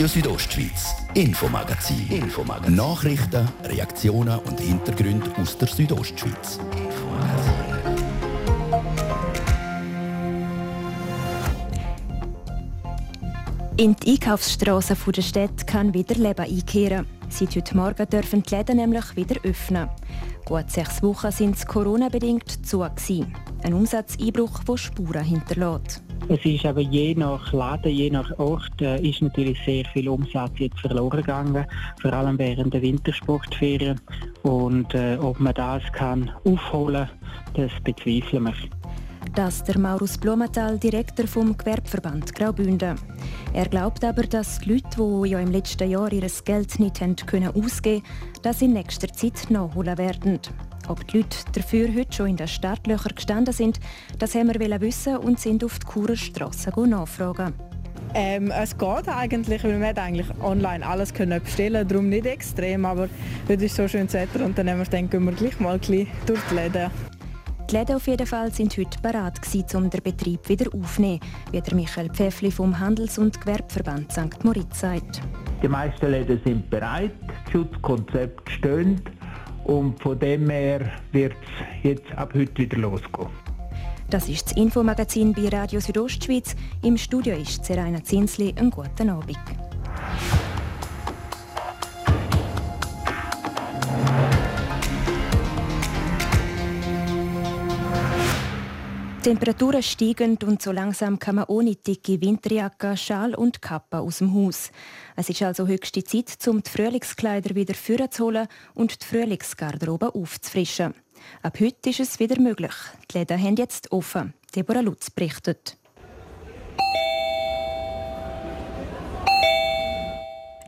Radio Südostschweiz, Infomagazin. Infomagazin. Nachrichten, Reaktionen und Hintergründe aus der Südostschweiz. In die Einkaufsstraßen der Stadt kann wieder Leben einkehren. Seit heute Morgen dürfen die Läden nämlich wieder öffnen. Gut sechs Wochen sind es Corona-bedingt zu. Ein Umsatzeinbruch, der Spuren hinterlässt. Es ist aber je nach Laden, je nach Ort, äh, ist natürlich sehr viel Umsatz jetzt verloren gegangen, vor allem während der Wintersportferien. Und äh, ob man das kann aufholen, das bezweifeln wir. Das der Maurus Blumenthal, Direktor vom Gewerbeverband Graubünden. Er glaubt aber, dass die Leute, die ja im letzten Jahr ihr Geld nicht haben können ausgeben, das in nächster Zeit nachholen werden. Ob die Leute dafür heute schon in den Startlöchern gestanden sind, das haben wir wissen und sind auf die Churer Strasse nachfragen. Ähm, es geht eigentlich, weil wir eigentlich online alles können bestellen darum nicht extrem, aber heute ist so schönes Wetter und dann haben wir gedacht, gehen wir gleich mal ein durch die Läden. Die Läden auf jeden Fall sind heute bereit gewesen, um den Betrieb wieder aufzunehmen, wie der Michael Pfeffli vom Handels- und Gewerbeverband St. Moritz sagt. Die meisten Läden sind bereit, das Schutzkonzept steht und von dem her wird es jetzt ab heute wieder losgehen. Das ist das Infomagazin bei Radio Südostschweiz. Im Studio ist Seraina Zinsli. Einen guten Abend. Die Temperaturen steigen und so langsam kann man ohne dicke Winterjacke, Schal und Kappe aus dem Haus. Es ist also höchste Zeit, um die Frühlingskleider wieder vorzuholen und die Frühlingsgarderobe aufzufrischen. Ab heute ist es wieder möglich. Die Läden haben jetzt offen. Deborah Lutz berichtet.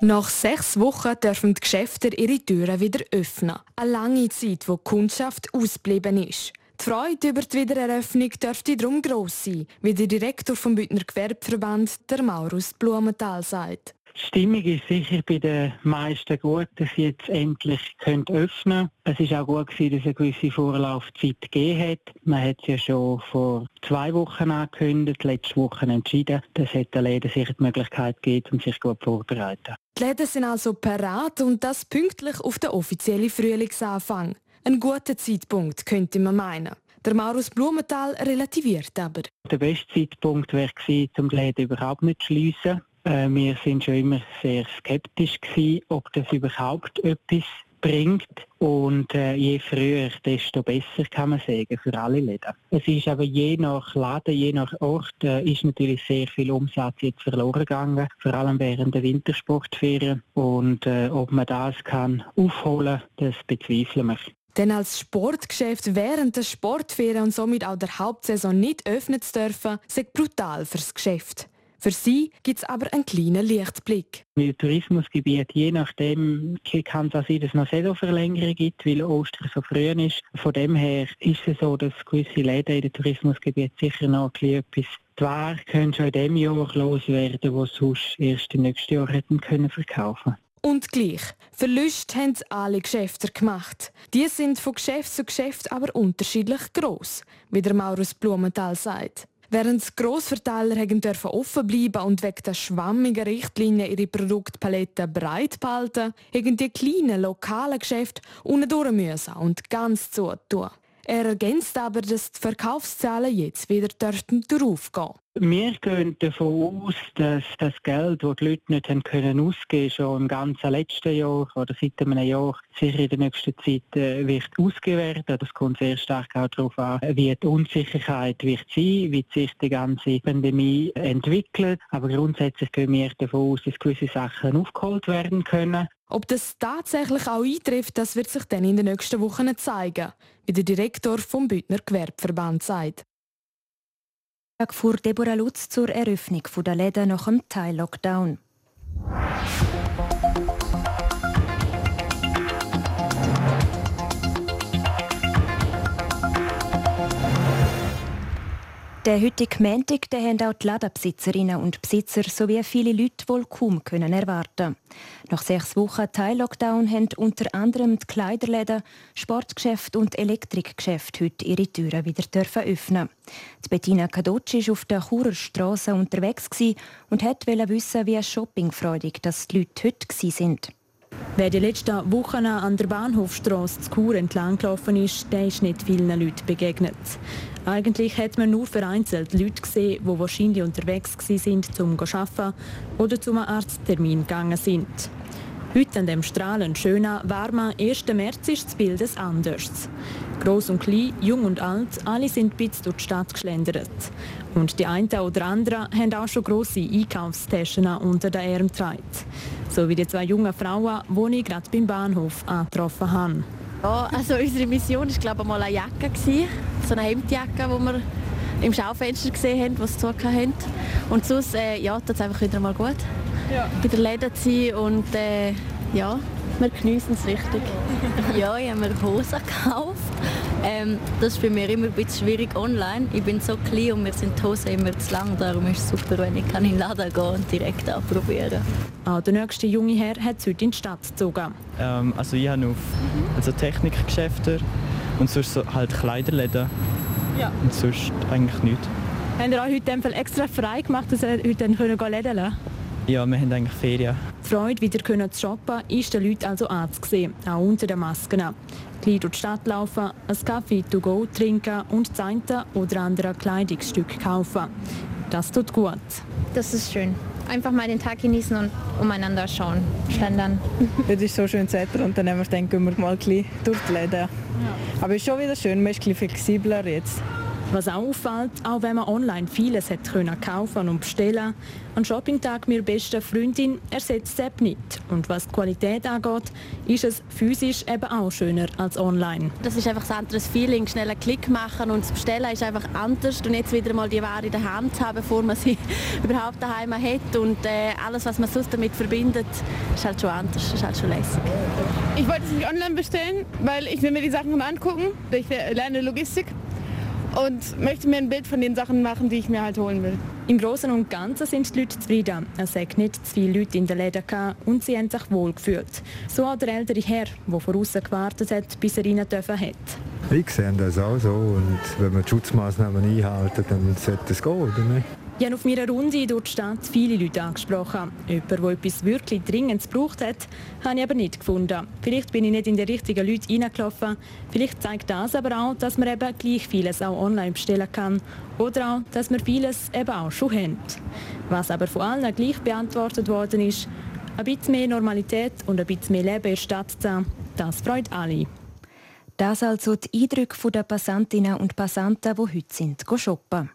Nach sechs Wochen dürfen die Geschäfte ihre Türen wieder öffnen. Eine lange Zeit, wo die Kundschaft ausgeblieben ist. Die Freude über die Wiedereröffnung dürfte darum gross sein, wie der Direktor vom Bündner Gewerbeverband, der Maurus Blumenthal, sagt. Die Stimmung ist sicher bei den meisten gut, dass sie jetzt endlich können öffnen können. Es ist auch gut gewesen, dass es eine gewisse Vorlaufzeit gegeben hat. Man hat es ja schon vor zwei Wochen angekündigt, letzte Woche entschieden. Das hat den Läden sicher die Möglichkeit gegeben, um sich gut vorzubereiten. Die Läden sind also parat und das pünktlich auf den offiziellen Frühlingsanfang. Ein guter Zeitpunkt, könnte man meinen. Der Maurus Blumenthal relativiert aber. Der beste Zeitpunkt wäre gewesen, um die Läden überhaupt nicht zu schliessen. Äh, wir sind schon immer sehr skeptisch gewesen, ob das überhaupt etwas bringt. Und äh, je früher, desto besser kann man sagen, für alle Läden. Es ist aber je nach Laden, je nach Ort, äh, ist natürlich sehr viel Umsatz jetzt verloren gegangen, vor allem während der Wintersportferien. Und äh, ob man das kann aufholen, das bezweifeln wir. Denn als Sportgeschäft während der Sportferien und somit auch der Hauptsaison nicht öffnen zu dürfen, ist brutal fürs Geschäft. Für sie gibt es aber einen kleinen Lichtblick. Im Tourismusgebiet, je nachdem, kann es auch sein, dass es noch Saisonverlängerung gibt, weil Ostern so früh ist. Von dem her ist es so, dass gewisse Läden in den Tourismusgebiet sicher noch etwas die Ware können schon in dem Jahr loswerden, die sonst erst im nächsten Jahr hätten können verkaufen und gleich. Verluste haben alle Geschäfte gemacht. Die sind von Geschäft zu Geschäft aber unterschiedlich groß, wie der Maurus Blumenthal sagt. Während die Grossverteiler dürfen offen bleiben und wegen der schwammigen Richtlinien ihre Produktpalette breit behalten, haben die kleinen lokalen Geschäfte unten durch und ganz zu tun. Er ergänzt aber, dass die Verkaufszahlen jetzt wieder aufgehen wir gehen davon aus, dass das Geld, das die Leute nicht haben können ausgeben schon im ganzen letzten Jahr oder seit einem Jahr, sicher in der nächsten Zeit äh, wird ausgegeben werden. Das kommt sehr stark auch darauf an, wie die Unsicherheit wird sein, wie sich die ganze Pandemie entwickelt. Aber grundsätzlich gehen wir davon aus, dass gewisse Sachen aufgeholt werden können. Ob das tatsächlich auch eintrifft, das wird sich dann in den nächsten Wochen zeigen, wie der Direktor vom Bündner Gewerbeverband sagt. fuhr Deborah Lutz zur Eröffnung der Läden nach dem Teil-Lockdown. Der heutige Montag den haben auch die Ladenbesitzerinnen und Besitzer sowie viele Leute wohl kaum können erwarten. Nach sechs Wochen Teil-Lockdown haben unter anderem die Kleiderläden, Sportgeschäfte und Elektrikgeschäfte heute ihre Türen wieder dürfen öffnen. Die Bettina Kadocci war auf der Churer Straße unterwegs und wollte wissen, wie shoppingfreudig das die Leute heute waren. Wer die letzten Wochen an der Bahnhofstrasse zu Chur entlang gelaufen ist, der ist nicht vielen Leuten begegnet. Eigentlich hat man nur vereinzelt Leute gesehen, die wahrscheinlich unterwegs waren, um zu arbeiten oder zum Arzttermin gegangen sind. Heute an dem strahlend schönen, warmen 1. März ist das Bild anders. Groß und klein, jung und alt, alle sind bis durch die Stadt geschlendert. Und die einen oder anderen haben auch schon grosse Einkaufstaschen unter den Arm getragen. So wie die zwei jungen Frauen, die ich gerade beim Bahnhof angetroffen habe. Ja, also unsere Mission war glaube ich mal eine Jacke, so eine Hemdjacke, die wir im Schaufenster gesehen haben, was sie haben. Und sonst, äh, ja, tut es einfach wieder mal gut. Ja. Bei der Läden zu sein und äh, ja, wir genießen es richtig. ja, ich habe mir Hosen gekauft. Ähm, das ist bei mir immer ein bisschen schwierig online. Ich bin so klein und mir sind die Hosen immer zu lang. Darum ist es super, wenn ich in den Laden gehen und direkt anprobieren Auch der nächste junge Herr hat es heute in die Stadt gezogen. Ähm, also ich habe auf also Technikgeschäfte und sonst so halt Kleiderläden. Ja. Und sonst eigentlich nichts. Haben Sie auch heute extra frei gemacht, dass Sie heute Läden können Ja, wir haben eigentlich Ferien. Die Freude, wieder zu shoppen, ist den Leuten also anzusehen, auch unter den Masken. Gleich durch die Stadt laufen, einen Kaffee to go trinken und das eine oder andere Kleidungsstück kaufen. Das tut gut. Das ist schön. Einfach mal den Tag genießen und umeinander schauen, schlendern. Es ist so schön Wetter und dann haben wir gedacht, gehen wir mal ein durch die Läden. Ja. Aber es ist schon wieder schön, man ist ein flexibler jetzt. Was auch auffällt, auch wenn man online vieles hat können kaufen und bestellen, ein Shoppingtag mit bester Freundin ersetzt es nicht. Und was die Qualität angeht, ist es physisch eben auch schöner als online. Das ist einfach ein anderes Feeling, schnell einen Klick machen und das Bestellen ist einfach anders und jetzt wieder mal die Ware in der Hand zu haben, bevor man sie überhaupt daheim hat und äh, alles, was man sonst damit verbindet, ist halt schon anders, ist halt schon lässig. Ich wollte es nicht online bestellen, weil ich will mir die Sachen mal angucken. Ich lerne Logistik und möchte mir ein Bild von den Sachen machen, die ich mir halt holen will. Im Großen und Ganzen sind die Leute zufrieden. Es hat nicht zu viele Leute in den Läden und sie haben sich wohl gefühlt. So auch der ältere Herr, der voraus gewartet hat, bis er rein dürfen hat. Ich sehe das auch so und wenn man die Schutzmaßnahmen einhalten, dann sollte es gehen, oder nicht? Ich habe auf meiner Runde durch die Stadt viele Leute angesprochen. Jemand, der etwas wirklich Dringendes gebraucht hat, habe ich aber nicht gefunden. Vielleicht bin ich nicht in die richtigen Leute reingelaufen. Vielleicht zeigt das aber auch, dass man eben gleich vieles auch online bestellen kann. Oder auch, dass wir vieles eben auch schon haben. Was aber von allen gleich beantwortet worden ist, ein bisschen mehr Normalität und ein bisschen mehr Leben in der Stadt zu das freut alle. Das also die Eindrücke der Passantinnen und Passanten, die heute sind, shoppen.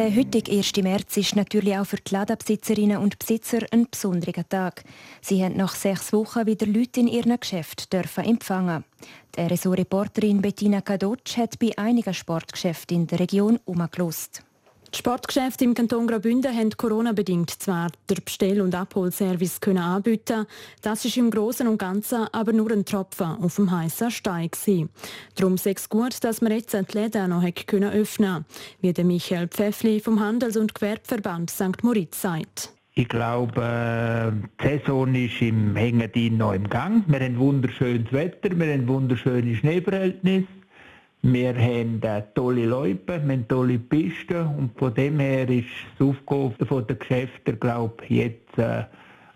Der heutige 1. März ist natürlich auch für die Ladenbesitzerinnen und Besitzer ein besonderer Tag. Sie haben nach sechs Wochen wieder Leute in ihren Geschäften dürfen empfangen. Die RSO-Reporterin Bettina Kadotsch hat bei einigen Sportgeschäften in der Region umgelost. Die Sportgeschäfte im Kanton Graubünden haben Corona-bedingt zwar den Bestell- und Abholservice können anbieten, das ist im Großen und Ganzen aber nur ein Tropfen auf dem heißen Stein gewesen. Darum ist es gut, dass wir jetzt die Läden noch können öffnen, wie der Michael Pfeffli vom Handels- und Gewerbeverband St. Moritz sagt. Ich glaube, äh, die Saison ist im Hängen noch im Gang. Wir haben wunderschönes Wetter, wir haben wunderschöne Schneeverhältnisse. Wir haben äh, tolle Leute, wir haben tolle Pisten und von dem her ist das Aufgabe der Geschäfte, glaube ich, jetzt äh,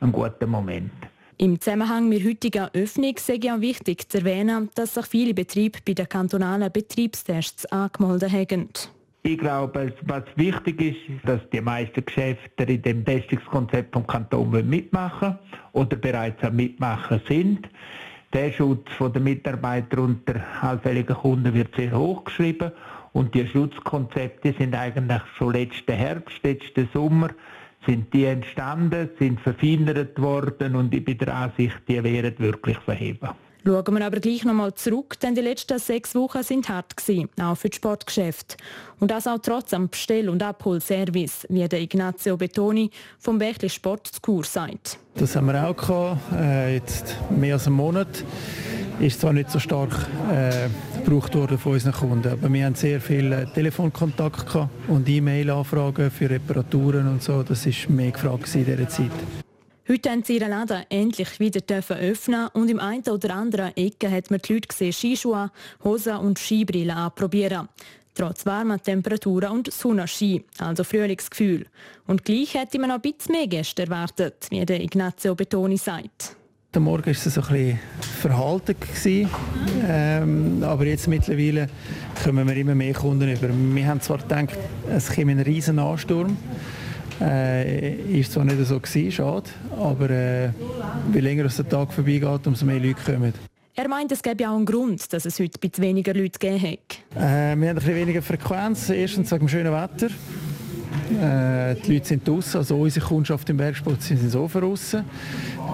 ein guter Moment. Im Zusammenhang mit heutiger Öffnung sei auch wichtig zu erwähnen, dass sich viele Betriebe bei den kantonalen Betriebstests angemeldet haben. Ich glaube, was wichtig ist, dass die meisten Geschäfte in dem Testungskonzept vom Kanton mitmachen oder bereits am Mitmachen sind. Der Schutz der Mitarbeiter unter allfälligen Kunden wird sehr hoch geschrieben und die Schutzkonzepte sind eigentlich schon letzten Herbst, letzten Sommer sind die entstanden, sind verfeinert worden und ich bin der Ansicht, die werden wirklich verheben. Schauen wir aber gleich nochmal zurück, denn die letzten sechs Wochen sind hart gewesen, auch für das Sportgeschäft. Und das auch trotz am Bestell- und Abholservice, wie der Ignazio Betoni vom Bächli Sportskur sagt. Das haben wir auch gehabt, äh, jetzt mehr als einen Monat. Ist zwar nicht so stark äh, gebraucht worden von unseren Kunden, aber wir haben sehr viel äh, Telefonkontakt und E-Mail-Anfragen für Reparaturen und so. Das ist mehr gefragt in dieser Zeit. Heute haben sie ihren Laden endlich wieder öffnen und im einen oder anderen Ecke hat man die Leute gesehen, Skischuhe, Hosen und Skibrillen anprobieren. Trotz warmer Temperaturen und Sonnenski, also Frühlingsgefühl. Und gleich hätte man noch ein bisschen mehr Gäste erwartet, wie der Ignazio Betoni sagt. Der Morgen war es ein bisschen verhalten. Ähm, aber jetzt mittlerweile kommen wir immer mehr Kunden über. Wir haben zwar gedacht, es käme ein riesen Ansturm. Äh, ist zwar nicht so gewesen, schade, aber äh, wie länger der Tag vorbeigeht, umso mehr Leute kommen. Er meint, es gäbe auch einen Grund, dass es heute ein bisschen weniger Leute gegeben hat. Äh, wir haben ein bisschen weniger Frequenz. Erstens wegen dem schönen Wetter. Äh, die Leute sind draußen, also unsere Kundschaft im Bergsport sind so draußen.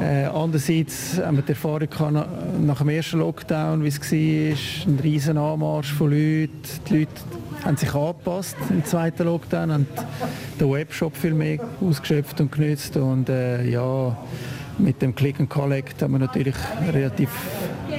Äh, andererseits haben wir die Erfahrung gehabt, nach dem ersten Lockdown, wie es war, ein riesen Anmarsch von Leuten. Die Leute haben sich angepasst im zweiten Lockdown, haben den Webshop viel mehr ausgeschöpft und genützt und äh, ja, mit dem Click and Collect haben wir natürlich relativ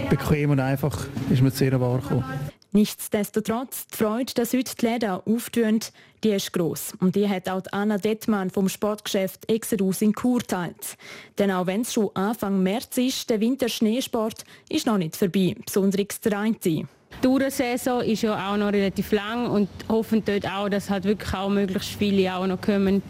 bequem und einfach ist man sehr wahr gekommen. Nichtsdestotrotz, die Freude, dass heute die Läden auftun, die ist gross. Und die hat auch Anna Dettmann vom Sportgeschäft Exodus in Chur teilt. Denn auch wenn es schon Anfang März ist, der Winterschneesport ist noch nicht vorbei, besonders der eine. Die Tourensaison ist ja auch noch relativ lang und hoffen dort auch, dass halt wirklich auch möglichst viele auch noch kommen,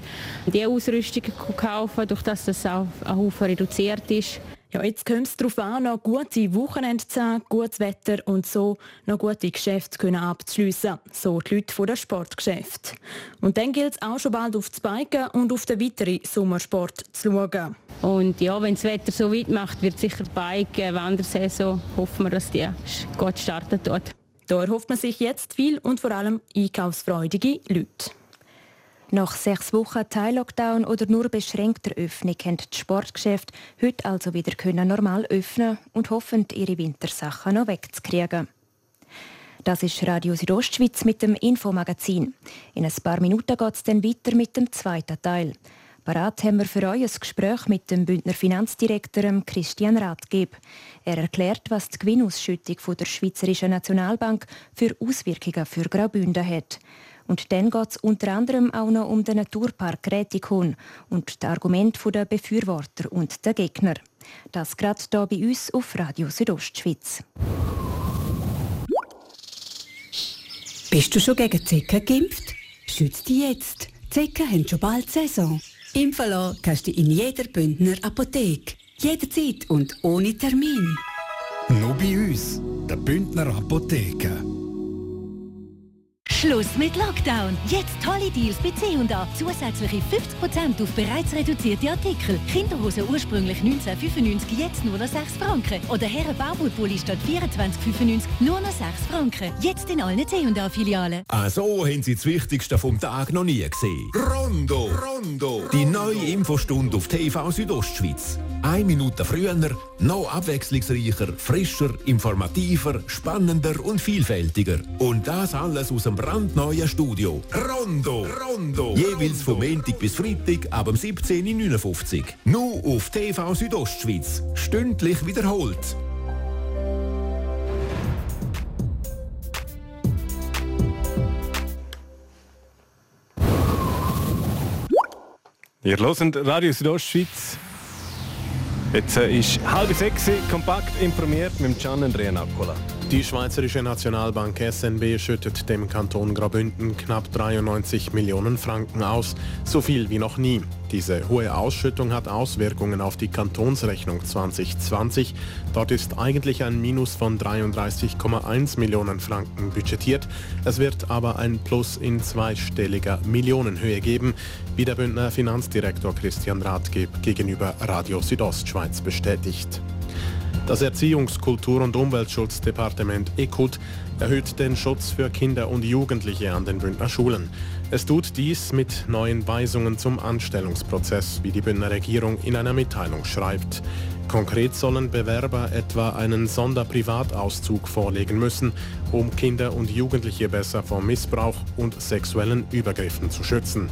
die Ausrüstung kaufen, durch das das auch ein Haufen reduziert ist. Ja, jetzt kommt es darauf an, noch gute Wochenende zu haben, gutes Wetter und so noch gute Geschäfte können abzuschliessen. So die Leute von der Sportgeschäft. Und dann gilt es auch schon bald auf das Biken und auf den weiteren Sommersport zu schauen. Und ja, wenn das Wetter so weit macht, wird sicher die Bike, Wandersaison, hoffen wir, dass die gut starten dort. Da erhofft man sich jetzt viel und vor allem einkaufsfreudige Leute. Nach sechs Wochen Teil-Lockdown oder nur beschränkter Öffnung können die Sportgeschäfte heute also wieder können normal öffnen und hoffen, ihre Wintersachen noch wegzukriegen. Das ist Radio Südostschweiz mit dem Infomagazin. In ein paar Minuten geht es dann weiter mit dem zweiten Teil. Parat haben wir für euch ein Gespräch mit dem Bündner Finanzdirektor Christian Rathgeb. Er erklärt, was die Gewinnausschüttung der Schweizerischen Nationalbank für Auswirkungen für Graubünden hat. Und dann geht es unter anderem auch noch um den Naturpark Rätikon und die Argumente der Befürworter und der Gegner. Das gerade hier bei uns auf Radio Südostschweiz. Bist du schon gegen Zecken geimpft? Schützt dich jetzt. Zecken haben schon bald Saison. Impfen lassen kannst du in jeder Bündner Apotheke. Jederzeit und ohne Termin. Nur bei uns, der Bündner Apotheke. Schluss mit Lockdown. Jetzt tolle Deals bei C&A. Zusätzliche 50% auf bereits reduzierte Artikel. Kinderhose ursprünglich 1995, jetzt nur noch 6 Franken. Oder Herren Baumwollpulli statt 24,95 nur noch 6 Franken. Jetzt in allen C&A-Filialen. Ah, so haben Sie das Wichtigste vom Tag noch nie gesehen. Rondo! Rondo! Die neue Infostunde auf TV Südostschweiz. Eine Minute früher, noch abwechslungsreicher, frischer, informativer, spannender und vielfältiger. Und das alles aus dem brandneuen Studio. Rondo! Rondo! Jeweils vom Montag bis Freitag ab 17.59 Uhr. Nur auf TV Südostschweiz. Stündlich wiederholt. Ihr hört Radio Südostschweiz. Jetzt äh, ist halb sechs, kompakt informiert mit Gian Andrea Naccola. Die Schweizerische Nationalbank SNB schüttet dem Kanton Graubünden knapp 93 Millionen Franken aus, so viel wie noch nie. Diese hohe Ausschüttung hat Auswirkungen auf die Kantonsrechnung 2020. Dort ist eigentlich ein Minus von 33,1 Millionen Franken budgetiert. Es wird aber ein Plus in zweistelliger Millionenhöhe geben, wie der Bündner Finanzdirektor Christian Rathgeb gegenüber Radio Südostschweiz bestätigt. Das Erziehungs-, Kultur- und Umweltschutzdepartement EKUT erhöht den Schutz für Kinder und Jugendliche an den Bündner Schulen. Es tut dies mit neuen Weisungen zum Anstellungsprozess, wie die Bündner Regierung in einer Mitteilung schreibt. Konkret sollen Bewerber etwa einen Sonderprivatauszug vorlegen müssen, um Kinder und Jugendliche besser vor Missbrauch und sexuellen Übergriffen zu schützen.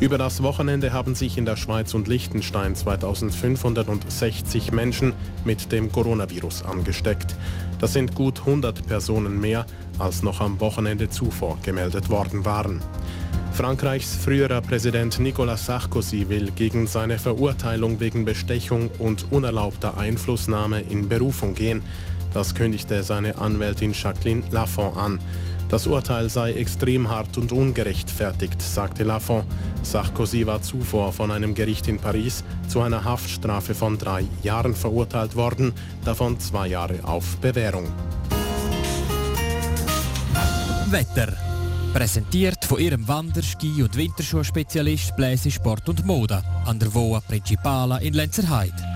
Über das Wochenende haben sich in der Schweiz und Liechtenstein 2560 Menschen mit dem Coronavirus angesteckt. Das sind gut 100 Personen mehr, als noch am Wochenende zuvor gemeldet worden waren. Frankreichs früherer Präsident Nicolas Sarkozy will gegen seine Verurteilung wegen Bestechung und unerlaubter Einflussnahme in Berufung gehen. Das kündigte seine Anwältin Jacqueline Lafont an. Das Urteil sei extrem hart und ungerechtfertigt, sagte Lafont. Sarkozy war zuvor von einem Gericht in Paris zu einer Haftstrafe von drei Jahren verurteilt worden, davon zwei Jahre auf Bewährung. Wetter. Präsentiert von ihrem Wander-, Ski- und Winterschuhspezialist Bläse Sport und Mode an der Voa Principala in Lenzerheide.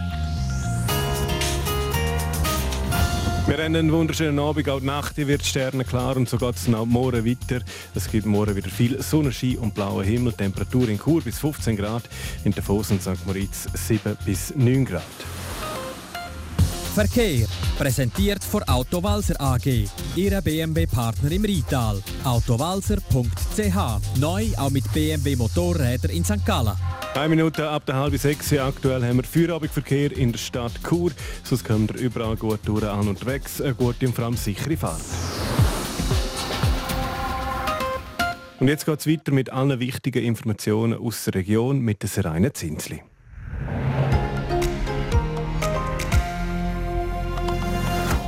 Wir haben einen wunderschönen Abend, auch die Nacht wird sternenklar und so geht es auch morgen weiter. Es gibt morgen wieder viel Sonnenschein und blauen Himmel, Temperatur in Chur bis 15 Grad, in der Fosen St. Moritz 7 bis 9 Grad. Verkehr. Präsentiert von Autowalzer AG. Ihre BMW-Partner im Rital. Autowalzer.ch. Neu auch mit BMW Motorräder in St. Gallen. Eine Minute ab der halben sechs. Aktuell haben wir Feierabendverkehr in der Stadt Chur. Sonst kommen wir überall gut durch an und weg. Eine gute und vor allem sichere Fahrt. Und jetzt geht es weiter mit allen wichtigen Informationen aus der Region mit der Serena Zinsli.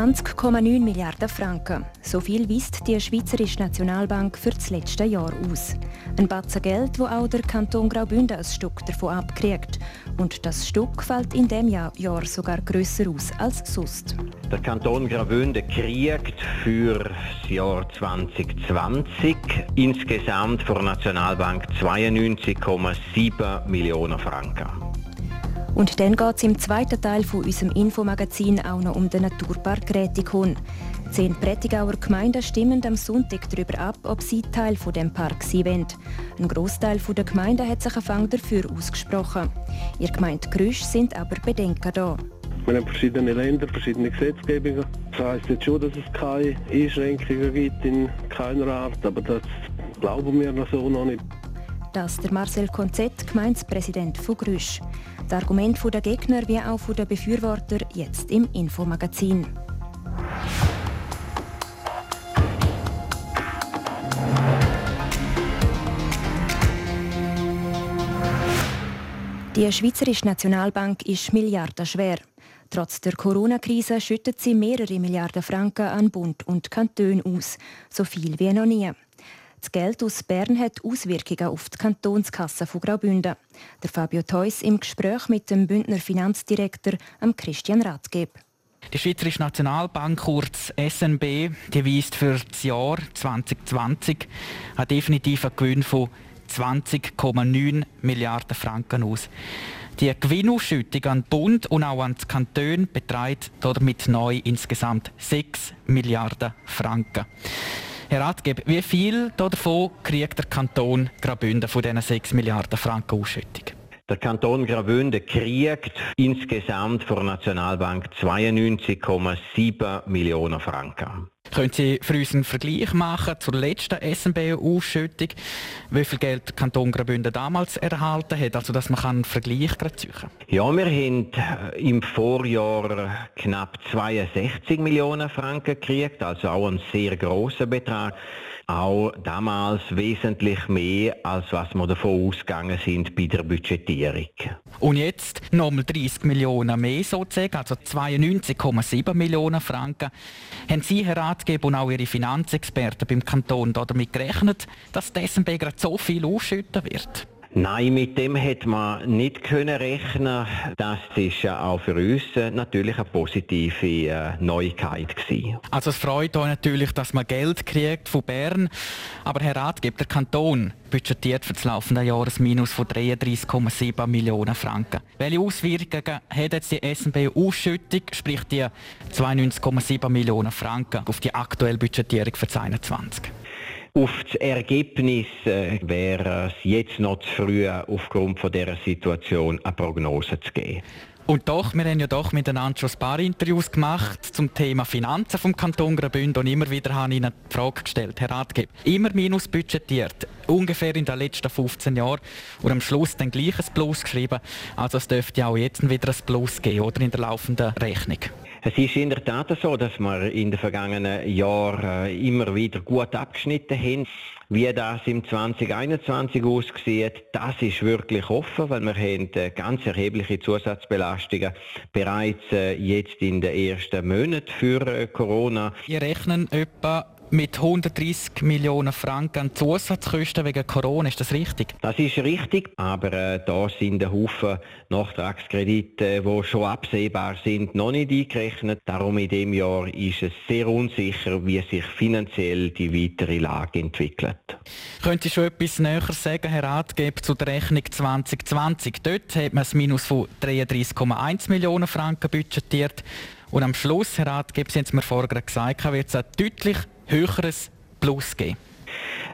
20,9 Milliarden Franken. So viel weist die Schweizerische Nationalbank für das letzte Jahr aus. Ein Batzen Geld, wo auch der Kanton Graubünden ein Stück davon abkriegt. Und das Stück fällt in dem Jahr, Jahr sogar grösser aus als sonst. Der Kanton Graubünden kriegt für das Jahr 2020 insgesamt von der Nationalbank 92,7 Millionen Franken. Und dann geht es im zweiten Teil von unserem Infomagazin auch noch um den Naturpark Rätikon. Zehn Prättigauer Gemeinden stimmen am Sonntag darüber ab, ob sie Teil von dem Park sein wollen. Ein Großteil der Gemeinden hat sich Anfang dafür ausgesprochen. Ihr Gemeinde Grüsch sind aber Bedenken da. Wir haben verschiedene Länder, verschiedene Gesetzgebungen. Das heisst jetzt schon, dass es keine Einschränkungen gibt in keiner Art, aber das glauben wir noch so noch nicht. Das der Marcel Konzett, Gemeindepräsident von Grüsch. Das Argument der Gegner wie auch der Befürworter jetzt im Infomagazin. Die Schweizerische Nationalbank ist milliardenschwer. Trotz der Corona-Krise schüttet sie mehrere Milliarden Franken an Bund und Kanton aus, so viel wie noch nie. Das Geld aus Bern hat Auswirkungen auf die Kantonskasse von Graubünden. Der Fabio Theus im Gespräch mit dem Bündner Finanzdirektor Christian Rathgeb. Die Schweizerische Nationalbank, kurz SNB, die weist für das Jahr 2020 einen definitiven Gewinn von 20,9 Milliarden Franken aus. Die Gewinnausschüttung an den Bund und auch an die Kantone beträgt damit neu insgesamt 6 Milliarden Franken. Herr Ratgeber, wie viel davon kriegt der Kanton Graubünden von diesen 6 Milliarden Franken Ausschüttung? Der Kanton Graubünden kriegt insgesamt von der Nationalbank 92,7 Millionen Franken. Können Sie für uns einen Vergleich machen zur letzten SNB-Ausschüttung? Wie viel Geld der Kanton Graubünden damals erhalten hat, also dass man einen Vergleich ziehen kann? Ja, wir haben äh, im Vorjahr knapp 62 Millionen Franken gekriegt, also auch ein sehr großer Betrag auch damals wesentlich mehr, als was wir davon ausgegangen sind bei der Budgetierung. Und jetzt nochmal 30 Millionen mehr sozusagen, also 92,7 Millionen Franken. Haben Sie, Herr Ratgeber, und auch Ihre Finanzexperten beim Kanton damit gerechnet, dass SNB gerade so viel ausschütten wird? Nein, mit dem hätte man nicht können rechnen. Das ist auch für uns äh, natürlich eine positive äh, Neuigkeit gewesen. Also es freut euch natürlich, dass man Geld kriegt von Bern, aber Herr Ratgeber, der Kanton budgetiert für das laufende Jahr ein Minus von 33,7 Millionen Franken. Welche Auswirkungen hat jetzt die SNB-Ausschüttung, sprich die 92,7 Millionen Franken, auf die aktuelle Budgetierung für 2021? Auf das Ergebnis äh, wäre es jetzt noch zu früh, aufgrund von dieser Situation eine Prognose zu geben. Und doch, wir haben ja doch miteinander schon ein paar Interviews gemacht zum Thema Finanzen vom Kanton Graubünden und immer wieder habe ich Ihnen die Frage gestellt, Herr Ratgeber, immer minus budgetiert, ungefähr in den letzten 15 Jahren und am Schluss dann gleich ein Plus geschrieben. Also es dürfte auch jetzt wieder ein Plus geben, oder in der laufenden Rechnung. Es ist in der Tat so, dass wir in den vergangenen Jahren äh, immer wieder gut abgeschnitten haben. Wie das im 2021 aussieht, das ist wirklich offen, weil wir haben äh, ganz erhebliche Zusatzbelastungen bereits äh, jetzt in den ersten Monaten für Corona. Wir rechnen etwa mit 130 Millionen Franken Zusatzkosten wegen Corona. Ist das richtig? Das ist richtig, aber äh, da sind ein Haufen Nachtragskredite, die schon absehbar sind, noch nicht eingerechnet. Darum in dem Jahr ist es sehr unsicher, wie sich finanziell die weitere Lage entwickelt. Können Sie schon etwas näher sagen, Herr Ratgeber, zu der Rechnung 2020? Dort hat man ein Minus von 33,1 Millionen Franken budgetiert. Und am Schluss, Herr Ratgeber, Sie haben es mir vorher gesagt, wird es deutlich höheres Plus geben.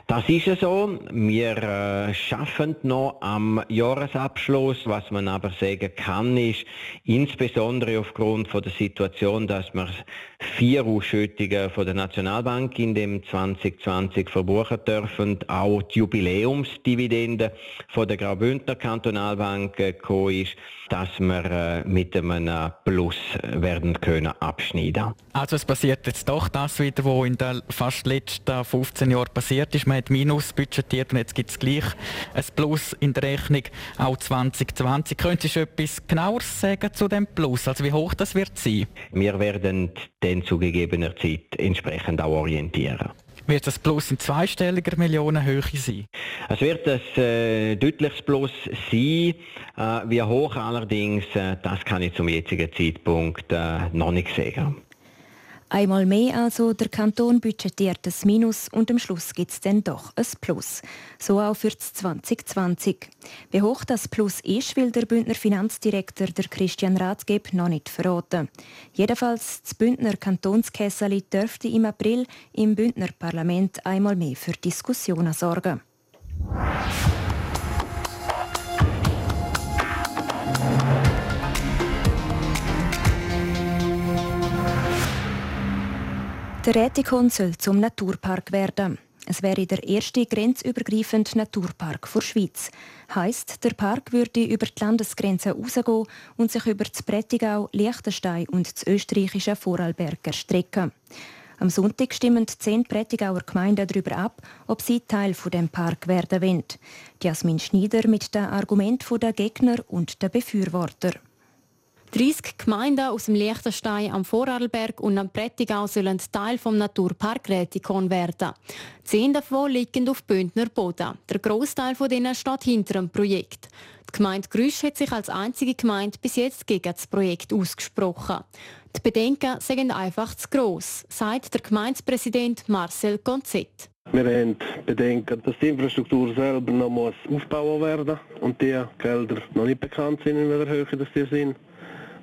Das ist es so. Wir äh, schaffen noch am Jahresabschluss. Was man aber sagen kann, ist, insbesondere aufgrund von der Situation, dass wir vier Ausschüttungen von der Nationalbank in dem 2020 verbuchen dürfen, auch die Jubiläumsdividende von der Graubündner Kantonalbank äh, ist, dass wir äh, mit einem Plus werden können abschneiden. Also es passiert jetzt doch das wieder, was in den fast letzten 15 Jahren passiert ist. Man hat Minus budgetiert und jetzt gibt es gleich ein Plus in der Rechnung, auch 2020. Können Sie schon etwas genaueres sagen zu dem Plus? Also wie hoch das wird sein? Wir werden dann zu gegebener Zeit entsprechend auch orientieren. Wird das Plus in zweistelliger Millionenhöhe sein? Es wird ein äh, deutliches Plus sein. Äh, wie hoch allerdings, äh, das kann ich zum jetzigen Zeitpunkt äh, noch nicht sagen. Einmal mehr also, der Kanton budgetiert das Minus und am Schluss gibt es dann doch ein Plus. So auch für 2020. Wie hoch das Plus ist, will der Bündner Finanzdirektor der Christian Rathgeb noch nicht verraten. Jedenfalls das Bündner Kantonskesseli dürfte im April im Bündner Parlament einmal mehr für Diskussionen sorgen. Der Rätikon soll zum Naturpark werden. Es wäre der erste grenzübergreifende Naturpark der Schweiz. Heißt, der Park würde über die Landesgrenze rausgehen und sich über das Prättigau, Liechtenstein und das österreichische Vorarlberg erstrecken. Am Sonntag stimmen zehn Prättigauer Gemeinden darüber ab, ob sie Teil von dem Park werden wollen. Jasmin Schneider mit den Argumenten der Gegner und der Befürworter. 30 Gemeinden aus dem Liechtenstein am Vorarlberg und am Prättigau sollen Teil vom Naturpark Rätikon werden. Zehn davon liegen auf Bündner Boden. Der Großteil von denen steht hinter dem Projekt. Die Gemeinde Grüsch hat sich als einzige Gemeinde bis jetzt gegen das Projekt ausgesprochen. Die Bedenken sind einfach zu gross, sagt der Gemeindepräsident Marcel Gonzett. Wir haben Bedenken, dass die Infrastruktur selber noch muss aufbauen werden und die Gelder noch nicht bekannt sind, in welcher Höhe das die sind.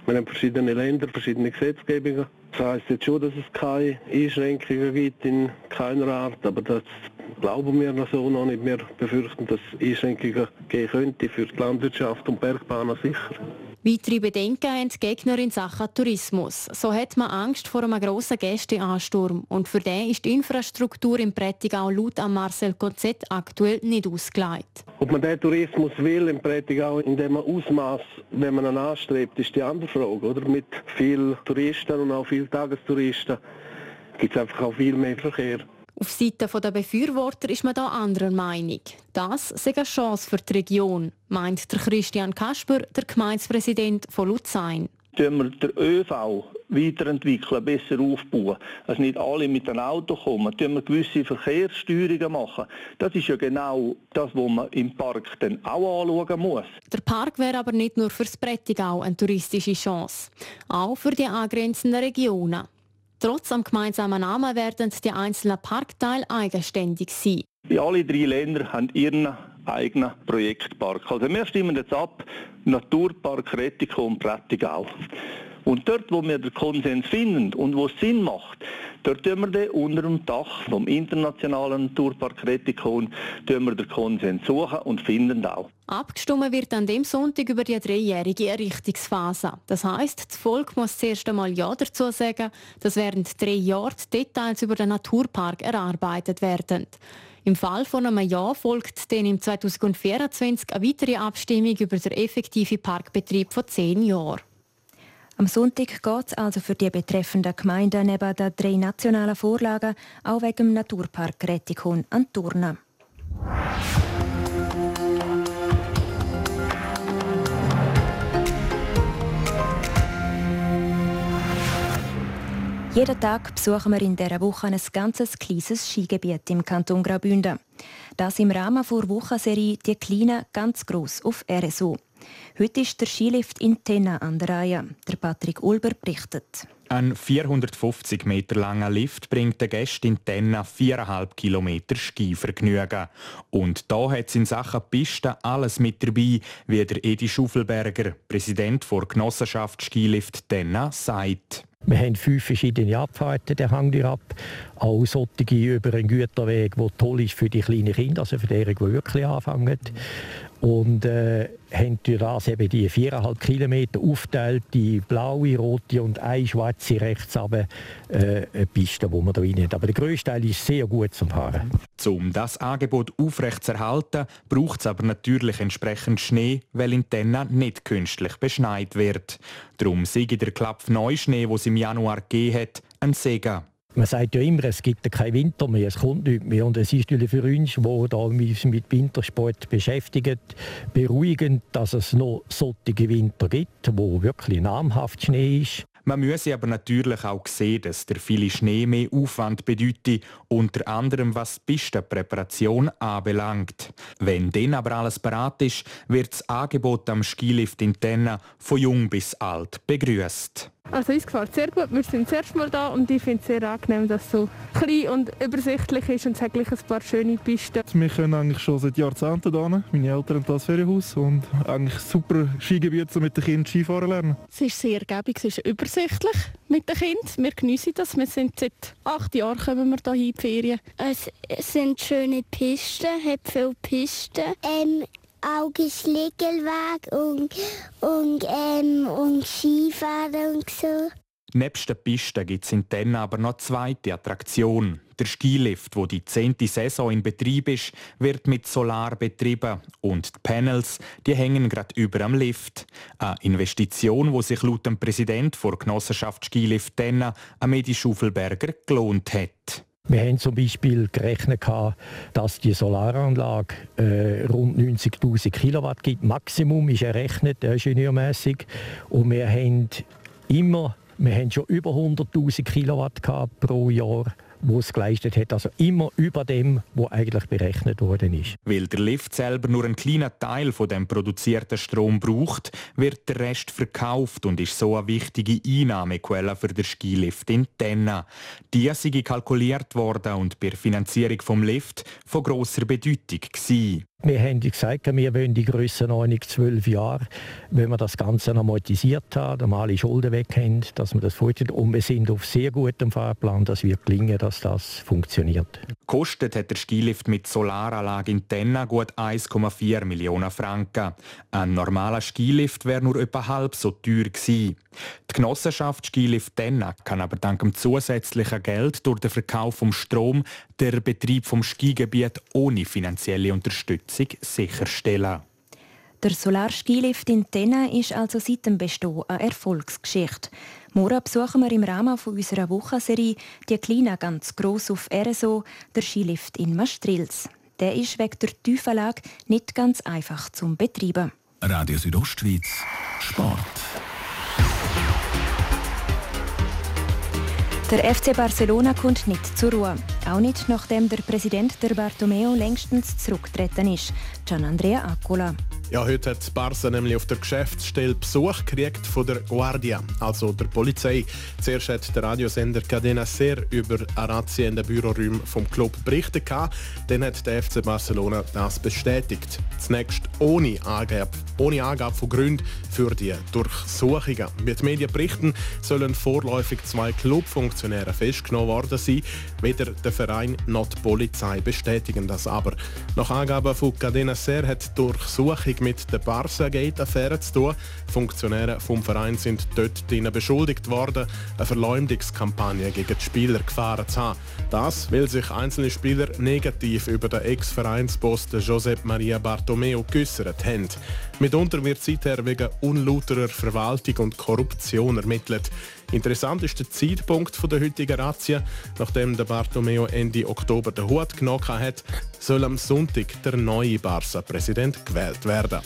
Wir haben verschiedene Länder, verschiedene Gesetzgebungen. Das heisst jetzt schon, dass es keine Einschränkungen gibt in keiner Art, aber das glauben wir noch so noch nicht. Wir befürchten, dass es Einschränkungen geben könnte für die Landwirtschaft und Bergbahnen sicher. Weitere Bedenken haben die Gegner in Sachen Tourismus. So hat man Angst vor einem grossen Gästeansturm. Und für den ist die Infrastruktur im Prättigau laut an Marcel Konzett aktuell nicht ausgelegt. Ob man den Tourismus will im Prättigau in dem Ausmaß, wenn man ihn anstrebt, ist die andere Frage. Oder? Mit vielen Touristen und auch vielen Tagestouristen gibt es einfach auch viel mehr Verkehr. Auf Seite der Befürworter ist man da anderer Meinung. Das sei eine Chance für die Region, meint der Christian Kasper, der Gemeindepräsident von Luzern. Wenn wir den ÖV weiterentwickeln, besser aufbauen, dass nicht alle mit einem Auto kommen, dass wir gewisse Verkehrssteuerungen machen. Das ist ja genau das, was man im Park dann auch anschauen muss. Der Park wäre aber nicht nur fürs Prättigau eine touristische Chance, auch für die angrenzenden Regionen. Trotz am gemeinsamen Namen werden die einzelnen Parkteile eigenständig sein. Alle drei Länder haben ihren eigenen Projektpark. Also wir stimmen jetzt ab, Naturpark Rettico und Prättigau. Und dort, wo wir den Konsens finden und wo es Sinn macht, dort tun wir den unter dem Dach vom internationalen Naturpark Rettikon tun wir den Konsens suchen und finden auch. Abgestimmt wird an dem Sonntag über die dreijährige Errichtungsphase. Das heißt, das Volk muss zuerst einmal Ja dazu sagen, dass während drei Jahren die Details über den Naturpark erarbeitet werden. Im Fall von einem Ja folgt dann im 2024 eine weitere Abstimmung über den effektiven Parkbetrieb von zehn Jahren. Am Sonntag geht es also für die betreffenden Gemeinden neben den drei nationalen Vorlagen auch wegen dem Naturpark Rettikon an Turnen. Jeden Tag besuchen wir in dieser Woche ein ganzes kleines Skigebiet im Kanton Graubünden. Das im Rahmen der Wochenserie «Die Kleinen ganz gross» auf RSO. Heute ist der Skilift in Tenna an der Reihe. Der Patrick Ulber berichtet. Ein 450 Meter langer Lift bringt den Gästen in Tenna 4,5 Kilometer Skivergnügen. Und da hat es in Sachen Piste alles mit dabei, wie der Edi Schuffelberger, Präsident der Genossenschaft Skilift Tenna, sagt. Wir haben fünf verschiedene Abfahrten, der hängt ab. Auch solche über einen Güterweg, der toll ist für die kleinen Kinder, also für die, die wirklich anfangen. Und äh, haben durch das eben die 4,5 Kilometer aufteilt, die blaue, rote und eine schwarze rechts runter, äh, eine Piste, die wir da rein haben. Aber der grösste Teil ist sehr gut zum Fahren. Um das Angebot aufrechtzuerhalten, braucht es aber natürlich entsprechend Schnee, weil in Tenna nicht künstlich beschneit wird. Darum sehe der Klapf Neuschnee, den es im Januar gegeben hat, ein Segen. Man sagt ja immer, es gibt keinen Winter mehr, es kommt nicht mehr. Und es ist natürlich für uns, die uns mit Wintersport beschäftigen, beruhigend, dass es noch solche Winter gibt, wo wirklich namhaft Schnee ist. Man müsse aber natürlich auch sehen, dass der viele Schnee mehr Aufwand bedeutet, unter anderem was die Pistenpräparation anbelangt. Wenn dann aber alles bereit ist, wird das Angebot am Skilift in Tenna von jung bis alt begrüßt. Also uns gefällt sehr gut. Wir sind das erste Mal da und ich finde es sehr angenehm, dass es so klein und übersichtlich ist und es hat gleich ein paar schöne Pisten. Wir können eigentlich schon seit Jahrzehnten hier. Meine Eltern haben das Ferienhaus und eigentlich super Skigebiet, um mit den Kindern Skifahren lernen. Es ist sehr ergiebig, es ist übersichtlich mit den Kindern. Wir geniessen das. Wir sind seit acht Jahren kommen wir hier in die Ferien. Es sind schöne Pisten, hat viele Pisten. Ähm, auch Schlägelweg und, und, ähm, und Skifahren und so. Nebst der Piste gibt es in Tenna aber noch eine zweite Attraktion. Der Skilift, wo die zehnte Saison in Betrieb ist, wird mit Solar betrieben und die Panels, die hängen gerade über am Lift. Eine Investition, wo sich laut dem Präsident der Genossenschaft Skilift Tenna, Amedi Schuffelberger, gelohnt hat. Wir haben zum Beispiel gerechnet, dass die Solaranlage äh, rund 90.000 Kilowatt gibt. Maximum ist errechnet, ingenieurmäßig. Und wir haben immer, wir haben schon über 100.000 Kilowatt pro Jahr wo es geleistet hat. Also immer über dem, wo eigentlich berechnet worden ist. Weil der Lift selber nur einen kleinen Teil von dem produzierten Strom braucht, wird der Rest verkauft und ist so eine wichtige Einnahmequelle für den Skilift in Tenna. Die sei kalkuliert worden und bei der Finanzierung vom Lift von grosser Bedeutung gewesen. Wir haben gesagt, wir wollen die Grössenordnung zwölf Jahre, wenn wir das Ganze amortisiert haben, alle Schulden weg haben, dass wir das vorstellen. Und wir sind auf sehr gutem Fahrplan, dass wir gelingen, dass das funktioniert. Kostet hat der Skilift mit Solaranlage in Tenna gut 1,4 Millionen Franken. Ein normaler Skilift wäre nur etwa halb so teuer gewesen. Die Genossenschaft Skilift Tenna kann aber dank dem zusätzlichen Geld durch den Verkauf vom Strom der Betrieb vom Skigebiet ohne finanzielle Unterstützung sicherstellen. Der Solarskilift in Tenna ist also seit dem Bestehen eine Erfolgsgeschichte. Morgen besuchen wir im Rahmen unserer Wochenserie die Kleine ganz gross auf RSO, der Skilift in Mastrils. Der ist wegen der Tiefenlage nicht ganz einfach zum Betreiben. Radio Südostschweiz Sport. Der FC Barcelona kommt nicht zur Ruhe. Auch nicht, nachdem der Präsident der Bartomeo längstens zurückgetreten ist, Gian Andrea Accola. Ja, heute hat Barca nämlich auf der Geschäftsstelle Besuch gekriegt von der Guardia, also der Polizei. Zuerst hat der Radiosender Cadena Ser über Razzia in den Büroräumen vom Club berichtet. Dann hat der FC Barcelona das bestätigt. Zunächst ohne Angabe, ohne Angabe von Gründen für die Durchsuchungen. Wie die Medien berichten, sollen vorläufig zwei Clubfunktionäre festgenommen worden sein. Weder der Verein noch die Polizei bestätigen das aber. Nach Angaben von Cadena Ser hat die Durchsuchung mit der Barca Gate-Affäre zu tun. Funktionäre vom Verein sind dort beschuldigt worden, eine Verleumdungskampagne gegen die Spieler gefahren zu haben. Das, weil sich einzelne Spieler negativ über den Ex-Vereinsboss Josep Maria Bartomeu geäußert haben. Mitunter wird seither wegen unlauterer Verwaltung und Korruption ermittelt. Interessant ist der Zeitpunkt der heutigen Razzia. Nachdem der Bartomeo Ende Oktober den Hut genommen hat, soll am Sonntag der neue Barca-Präsident gewählt werden.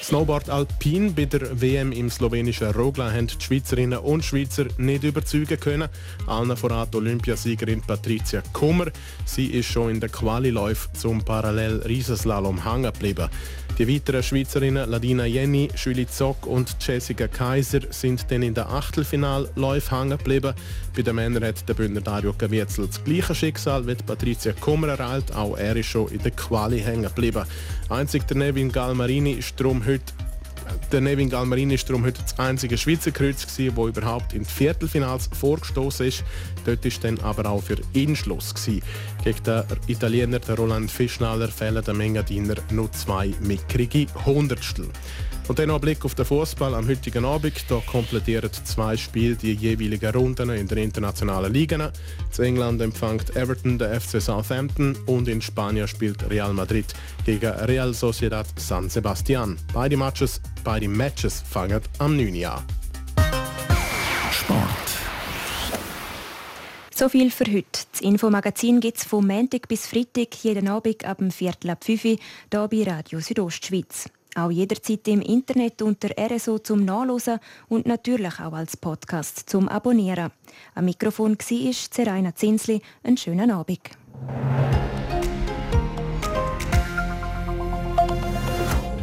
Snowboard Alpin bei der WM im slowenischen Rogla haben die Schweizerinnen und Schweizer nicht überzeugen können. Allen voran die Olympiasiegerin Patricia Kummer. Sie ist schon in der Qualiläufe zum Parallel-Riesenslalom hängen geblieben. Die weiteren Schweizerinnen Ladina Jenny, Julie Zock und Jessica Kaiser sind dann in der Achtelfinalläufe hängen geblieben. Bei den Männern hat der Bündner Dario Caviezel das gleiche Schicksal wie Patricia Kummer erreicht. Auch er ist schon in der Quali hängen geblieben. Einzig der Nevin Galmarini ist darum heute der Nevin Galmarini ist heute das einzige Schweizer Kreuz, das überhaupt in die Viertelfinals vorgestoßen ist. Dort ist dann aber auch für ihn Schluss. Gewesen. Gegen den Italiener den Roland Fischnaller fehlen der Mengendiener nur zwei mickrige Hundertstel. Und dann noch ein Blick auf den Fußball am heutigen Abend. Da komplettieren zwei Spiele die jeweiligen Runden in den internationalen Ligen. In England empfängt Everton den FC Southampton und in Spanien spielt Real Madrid gegen Real Sociedad San Sebastian. Beide Matches, beide Matches fangen am 9. an. Sport. So viel für heute. Das Infomagazin gibt es vom Montag bis Freitag jeden Abend ab dem Viertel ab 5 Uhr hier bei Radio Südostschweiz. Auch jederzeit im Internet unter RSO zum Nachlesen und natürlich auch als Podcast zum Abonnieren. Am Mikrofon war Zeraina Zinsli. Einen schönen Abend.